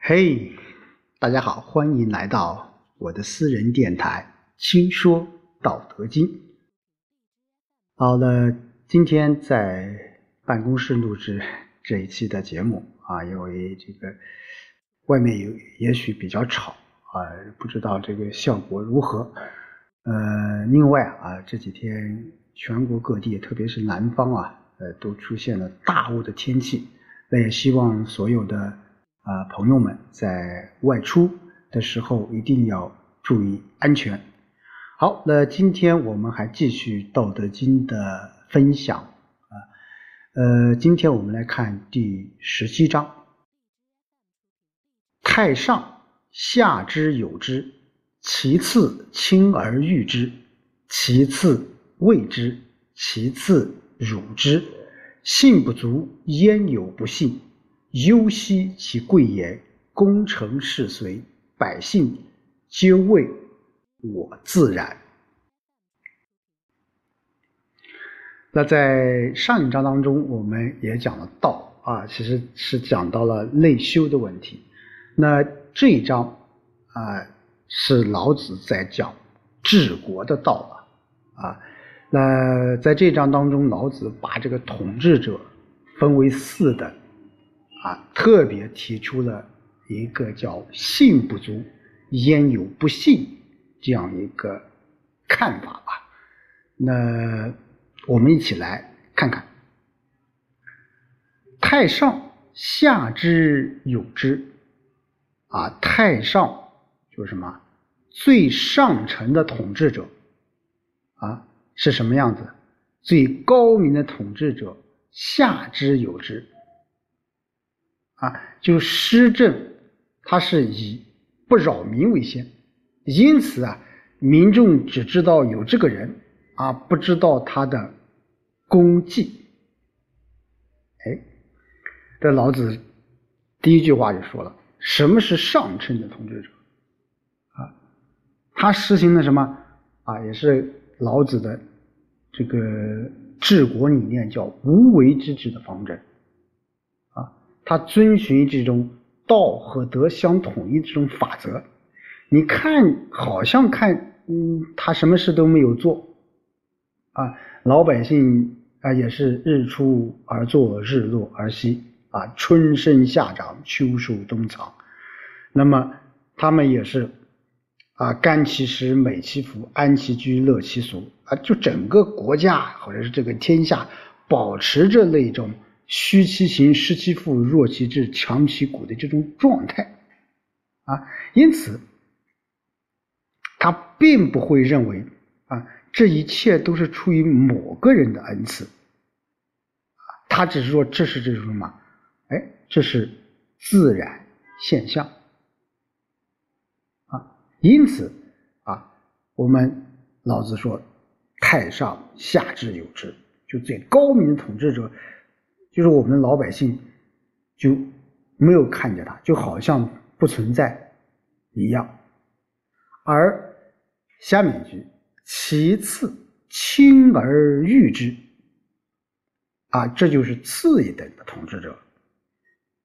嘿，大家好，欢迎来到我的私人电台《轻说道德经》。好了，今天在办公室录制这一期的节目啊，因为这个外面有也许比较吵啊，不知道这个效果如何。呃，另外啊，这几天全国各地，特别是南方啊，呃，都出现了大雾的天气。那也希望所有的。啊，朋友们在外出的时候一定要注意安全。好，那今天我们还继续《道德经》的分享啊。呃，今天我们来看第十七章：太上下之有之，其次亲而誉之，其次畏之，其次辱之。信不足，焉有不信？忧兮其贵也，功成事遂，百姓皆谓我自然。那在上一章当中，我们也讲了道啊，其实是讲到了内修的问题。那这一章啊，是老子在讲治国的道了啊。那在这章当中，老子把这个统治者分为四等。啊，特别提出了一个叫“信不足，焉有不信”这样一个看法吧。那我们一起来看看：“太上下之有之。”啊，太上就是什么？最上层的统治者啊，是什么样子？最高明的统治者下之有之。啊，就施政，它是以不扰民为先，因此啊，民众只知道有这个人，啊，不知道他的功绩。哎，这老子第一句话就说了，什么是上乘的统治者？啊，他实行的什么？啊，也是老子的这个治国理念，叫无为之治的方针。他遵循这种道和德相统一的这种法则，你看，好像看，嗯，他什么事都没有做，啊，老百姓啊也是日出而作，日落而息，啊，春生夏长，秋收冬藏，那么他们也是，啊，甘其食，美其服，安其居，乐其俗，啊，就整个国家或者是这个天下保持着那种。虚其形，实其腹，弱其志，强其骨的这种状态，啊，因此他并不会认为啊，这一切都是出于某个人的恩赐，他只是说这是这种什么？哎，这是自然现象，啊，因此啊，我们老子说，太上下至有之，就最高明的统治者。就是我们老百姓就没有看见他，就好像不存在一样。而下面一句，其次亲而誉之，啊，这就是次一等的统治者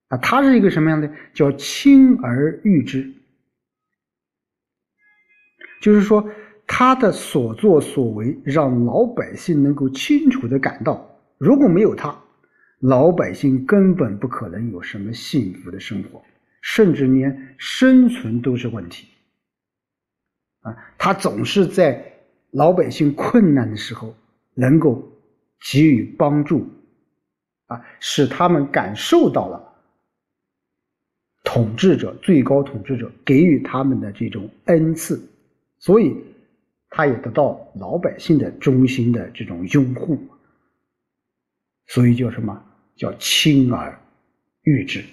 啊，他是一个什么样的？叫亲而誉之，就是说他的所作所为让老百姓能够清楚的感到，如果没有他。老百姓根本不可能有什么幸福的生活，甚至连生存都是问题。啊，他总是在老百姓困难的时候能够给予帮助，啊，使他们感受到了统治者最高统治者给予他们的这种恩赐，所以他也得到老百姓的衷心的这种拥护，所以叫什么？叫轻而易之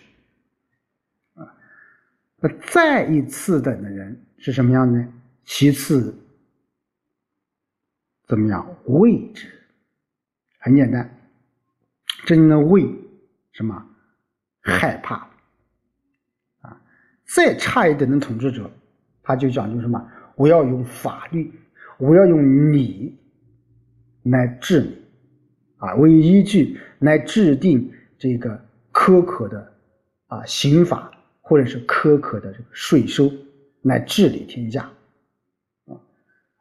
啊，那再一次等的人是什么样呢？其次怎么样？畏之，很简单，真的畏什么？害怕啊！再差一点的统治者，他就讲究什么？我要用法律，我要用礼来治你。啊，为依据来制定这个苛刻的啊刑法或者是苛刻的这个税收来治理天下。啊，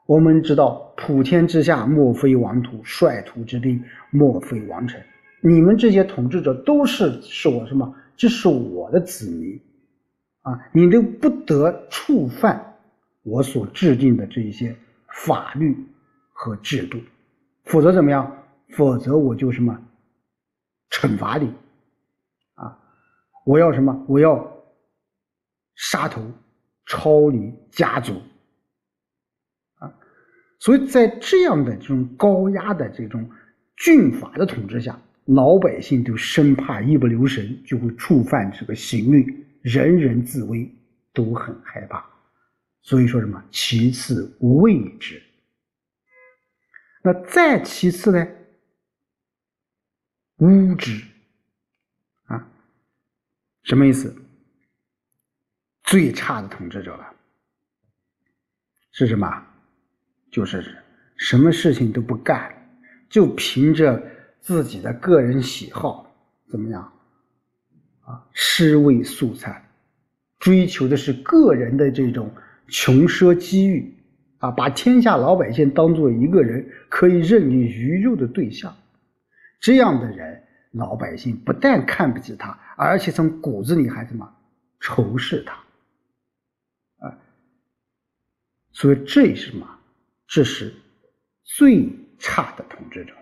我们知道普天之下莫非王土，率土之滨莫非王臣。你们这些统治者都是是我什么？这是我的子民啊！你都不得触犯我所制定的这一些法律和制度，否则怎么样？否则我就什么惩罚你啊！我要什么？我要杀头，抄你家族啊！所以在这样的这种高压的这种峻法的统治下。老百姓都生怕一不留神就会触犯这个刑律，人人自危，都很害怕。所以说什么？其次畏之。那再其次呢？无知。啊，什么意思？最差的统治者了，是什么？就是什么事情都不干，就凭着。自己的个人喜好怎么样？啊，尸位素餐，追求的是个人的这种穷奢机遇，啊，把天下老百姓当做一个人可以任你鱼肉的对象。这样的人，老百姓不但看不起他，而且从骨子里还什么仇视他。啊，所以这是什么？这是最差的统治者。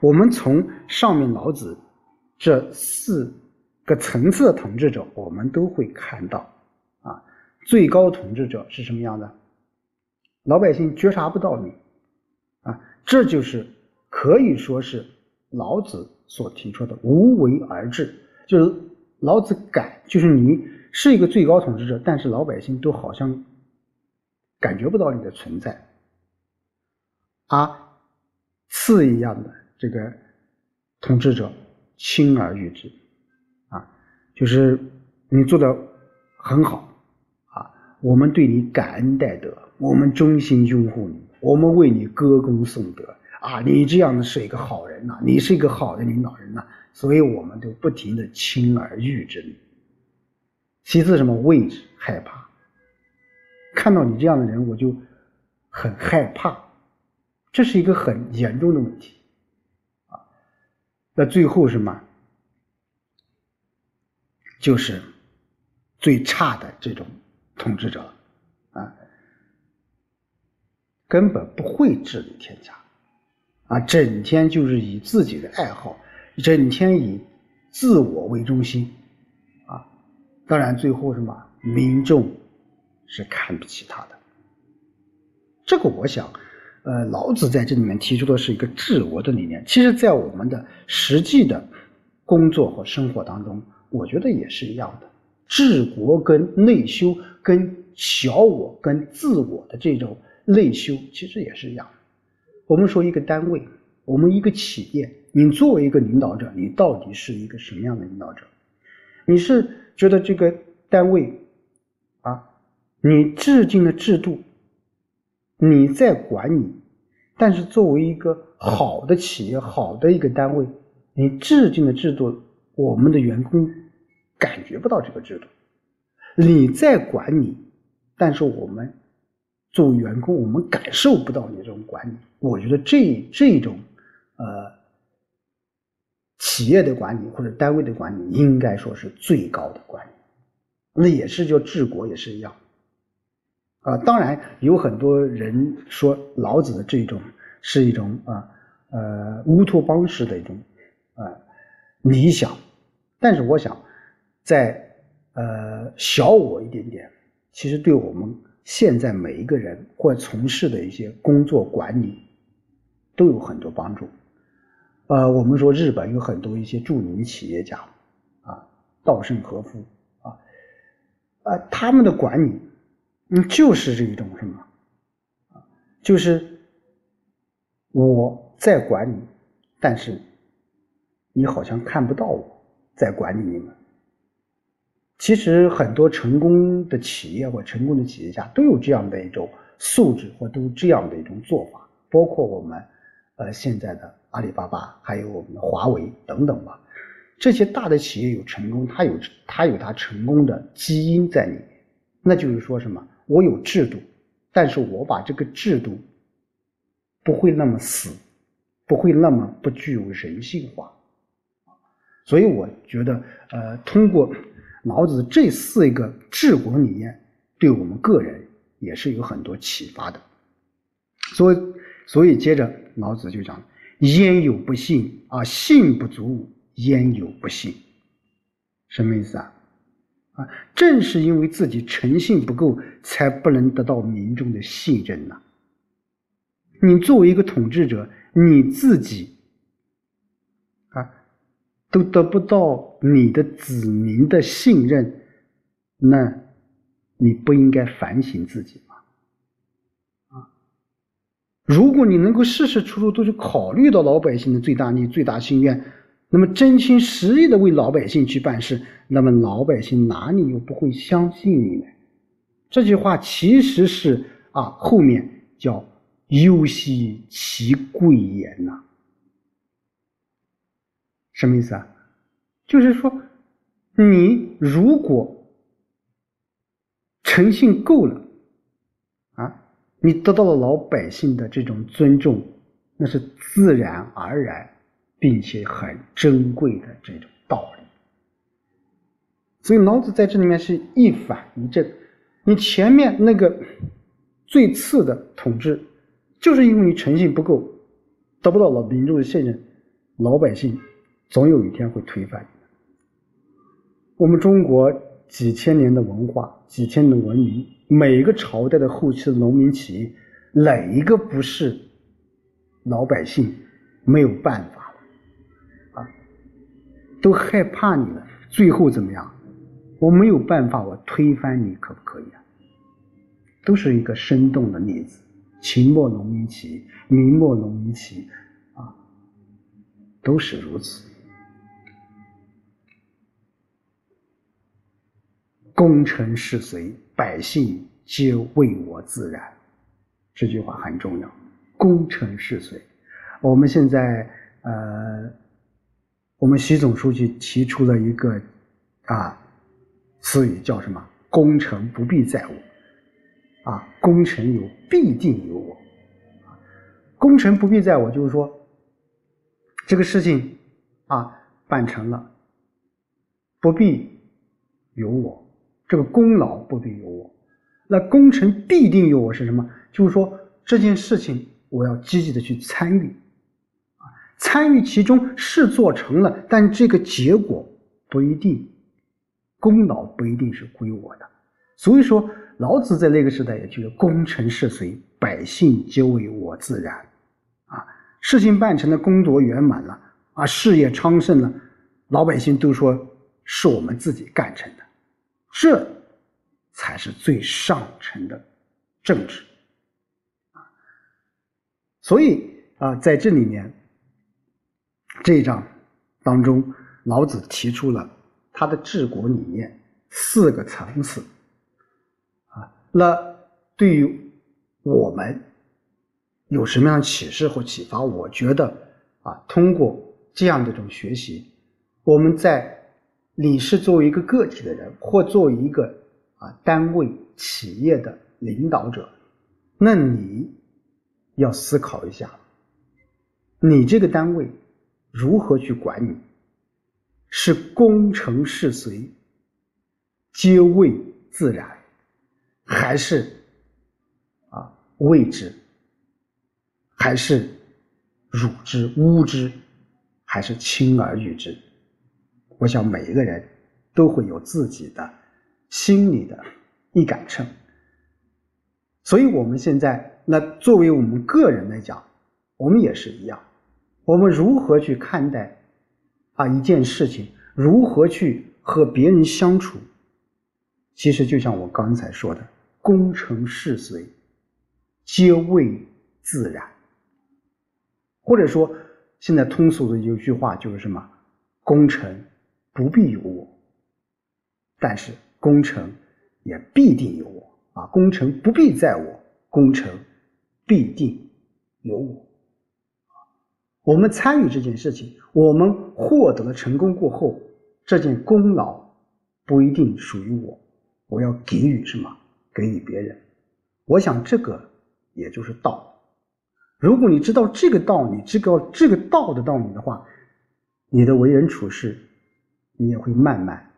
我们从上面老子这四个层次的统治者，我们都会看到，啊，最高统治者是什么样的？老百姓觉察不到你，啊，这就是可以说是老子所提出的无为而治，就是老子感，就是你是一个最高统治者，但是老百姓都好像感觉不到你的存在，啊，次一样的。这个统治者轻而易之，啊，就是你做的很好，啊，我们对你感恩戴德，我们衷心拥护你，我们为你歌功颂德，啊，你这样的是一个好人呐，你是一个好的领导人呐，所以我们都不停的轻而易之。其次，什么位置害怕，看到你这样的人，我就很害怕，这是一个很严重的问题啊。那最后什么？就是最差的这种统治者啊，根本不会治理天下啊，整天就是以自己的爱好，整天以自我为中心啊。当然，最后什么民众是看不起他的。这个，我想。呃，老子在这里面提出的是一个治国的理念，其实，在我们的实际的工作和生活当中，我觉得也是一样的。治国跟内修、跟小我、跟自我的这种内修，其实也是一样。我们说一个单位，我们一个企业，你作为一个领导者，你到底是一个什么样的领导者？你是觉得这个单位啊，你制定的制度？你在管理，但是作为一个好的企业、好的一个单位，你制定的制度，我们的员工感觉不到这个制度。你在管理，但是我们作为员工，我们感受不到你这种管理。我觉得这这种呃企业的管理或者单位的管理，应该说是最高的管理。那也是叫治国，也是一样。啊，当然有很多人说老子的这种是一种啊呃乌托邦式的一种啊理想，但是我想在呃小我一点点，其实对我们现在每一个人或从事的一些工作管理都有很多帮助。呃，我们说日本有很多一些著名企业家啊，稻盛和夫啊啊，他们的管理。嗯，就是这一种什么？就是我在管你，但是你好像看不到我在管理你们。其实很多成功的企业或成功的企业家都有这样的一种素质，或都这样的一种做法。包括我们呃现在的阿里巴巴，还有我们的华为等等吧。这些大的企业有成功，它有它有它成功的基因在里面。那就是说什么？我有制度，但是我把这个制度不会那么死，不会那么不具有人性化。所以我觉得，呃，通过老子这四个治国理念，对我们个人也是有很多启发的。所以，所以接着老子就讲：“焉有不信啊？信不足，焉有不信？”什么意思啊？啊，正是因为自己诚信不够，才不能得到民众的信任呐。你作为一个统治者，你自己，都得不到你的子民的信任，那你不应该反省自己吗？啊，如果你能够事事处处都去考虑到老百姓的最大利、最大心愿。那么真心实意的为老百姓去办事，那么老百姓哪里又不会相信你呢？这句话其实是啊，后面叫“忧兮其贵言”呐，什么意思啊？就是说，你如果诚信够了啊，你得到了老百姓的这种尊重，那是自然而然。并且很珍贵的这种道理，所以老子在这里面是一反一正。你前面那个最次的统治，就是因为你诚信不够，得不到老民众的信任，老百姓总有一天会推翻你。我们中国几千年的文化，几千年的文明，每一个朝代的后期的农民起义，哪一个不是老百姓没有办法啊？都害怕你了，最后怎么样？我没有办法，我推翻你，可不可以啊？都是一个生动的例子。秦末农民起义，明末农民起义，啊，都是如此。功成事遂，百姓皆为我自然。这句话很重要。功成事遂，我们现在呃。我们习总书记提出了一个啊词语，叫什么？功成不必在我，啊，功成有必定有我，功成不必在我，就是说这个事情啊办成了，不必有我，这个功劳不必有我，那功成必定有我是什么？就是说这件事情我要积极的去参与。啊参与其中是做成了，但这个结果不一定，功劳不一定是归我的。所以说，老子在那个时代也觉得功成事遂，百姓皆为我自然。啊，事情办成了，功德圆满了，啊，事业昌盛了，老百姓都说是我们自己干成的，这才是最上乘的政治。啊，所以啊，在这里面。这一章当中，老子提出了他的治国理念四个层次啊。那对于我们有什么样的启示或启发？我觉得啊，通过这样的一种学习，我们在你是作为一个个体的人，或作为一个啊单位企业的领导者，那你要思考一下，你这个单位。如何去管理？是功成事遂，皆为自然，还是啊畏之？还是辱之、吾之？还是轻而易之？我想每一个人都会有自己的心里的一杆秤。所以，我们现在那作为我们个人来讲，我们也是一样。我们如何去看待啊一件事情？如何去和别人相处？其实就像我刚才说的，功成事遂，皆为自然。或者说，现在通俗的一句话就是什么？功成不必有我，但是功成也必定有我啊！功成不必在我，功成必定有我。我们参与这件事情，我们获得了成功过后，这件功劳不一定属于我，我要给予什么？给予别人。我想这个也就是道。如果你知道这个道理，知道这个道的道理的话，你的为人处事，你也会慢慢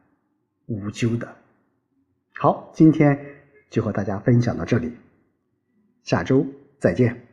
无咎的。好，今天就和大家分享到这里，下周再见。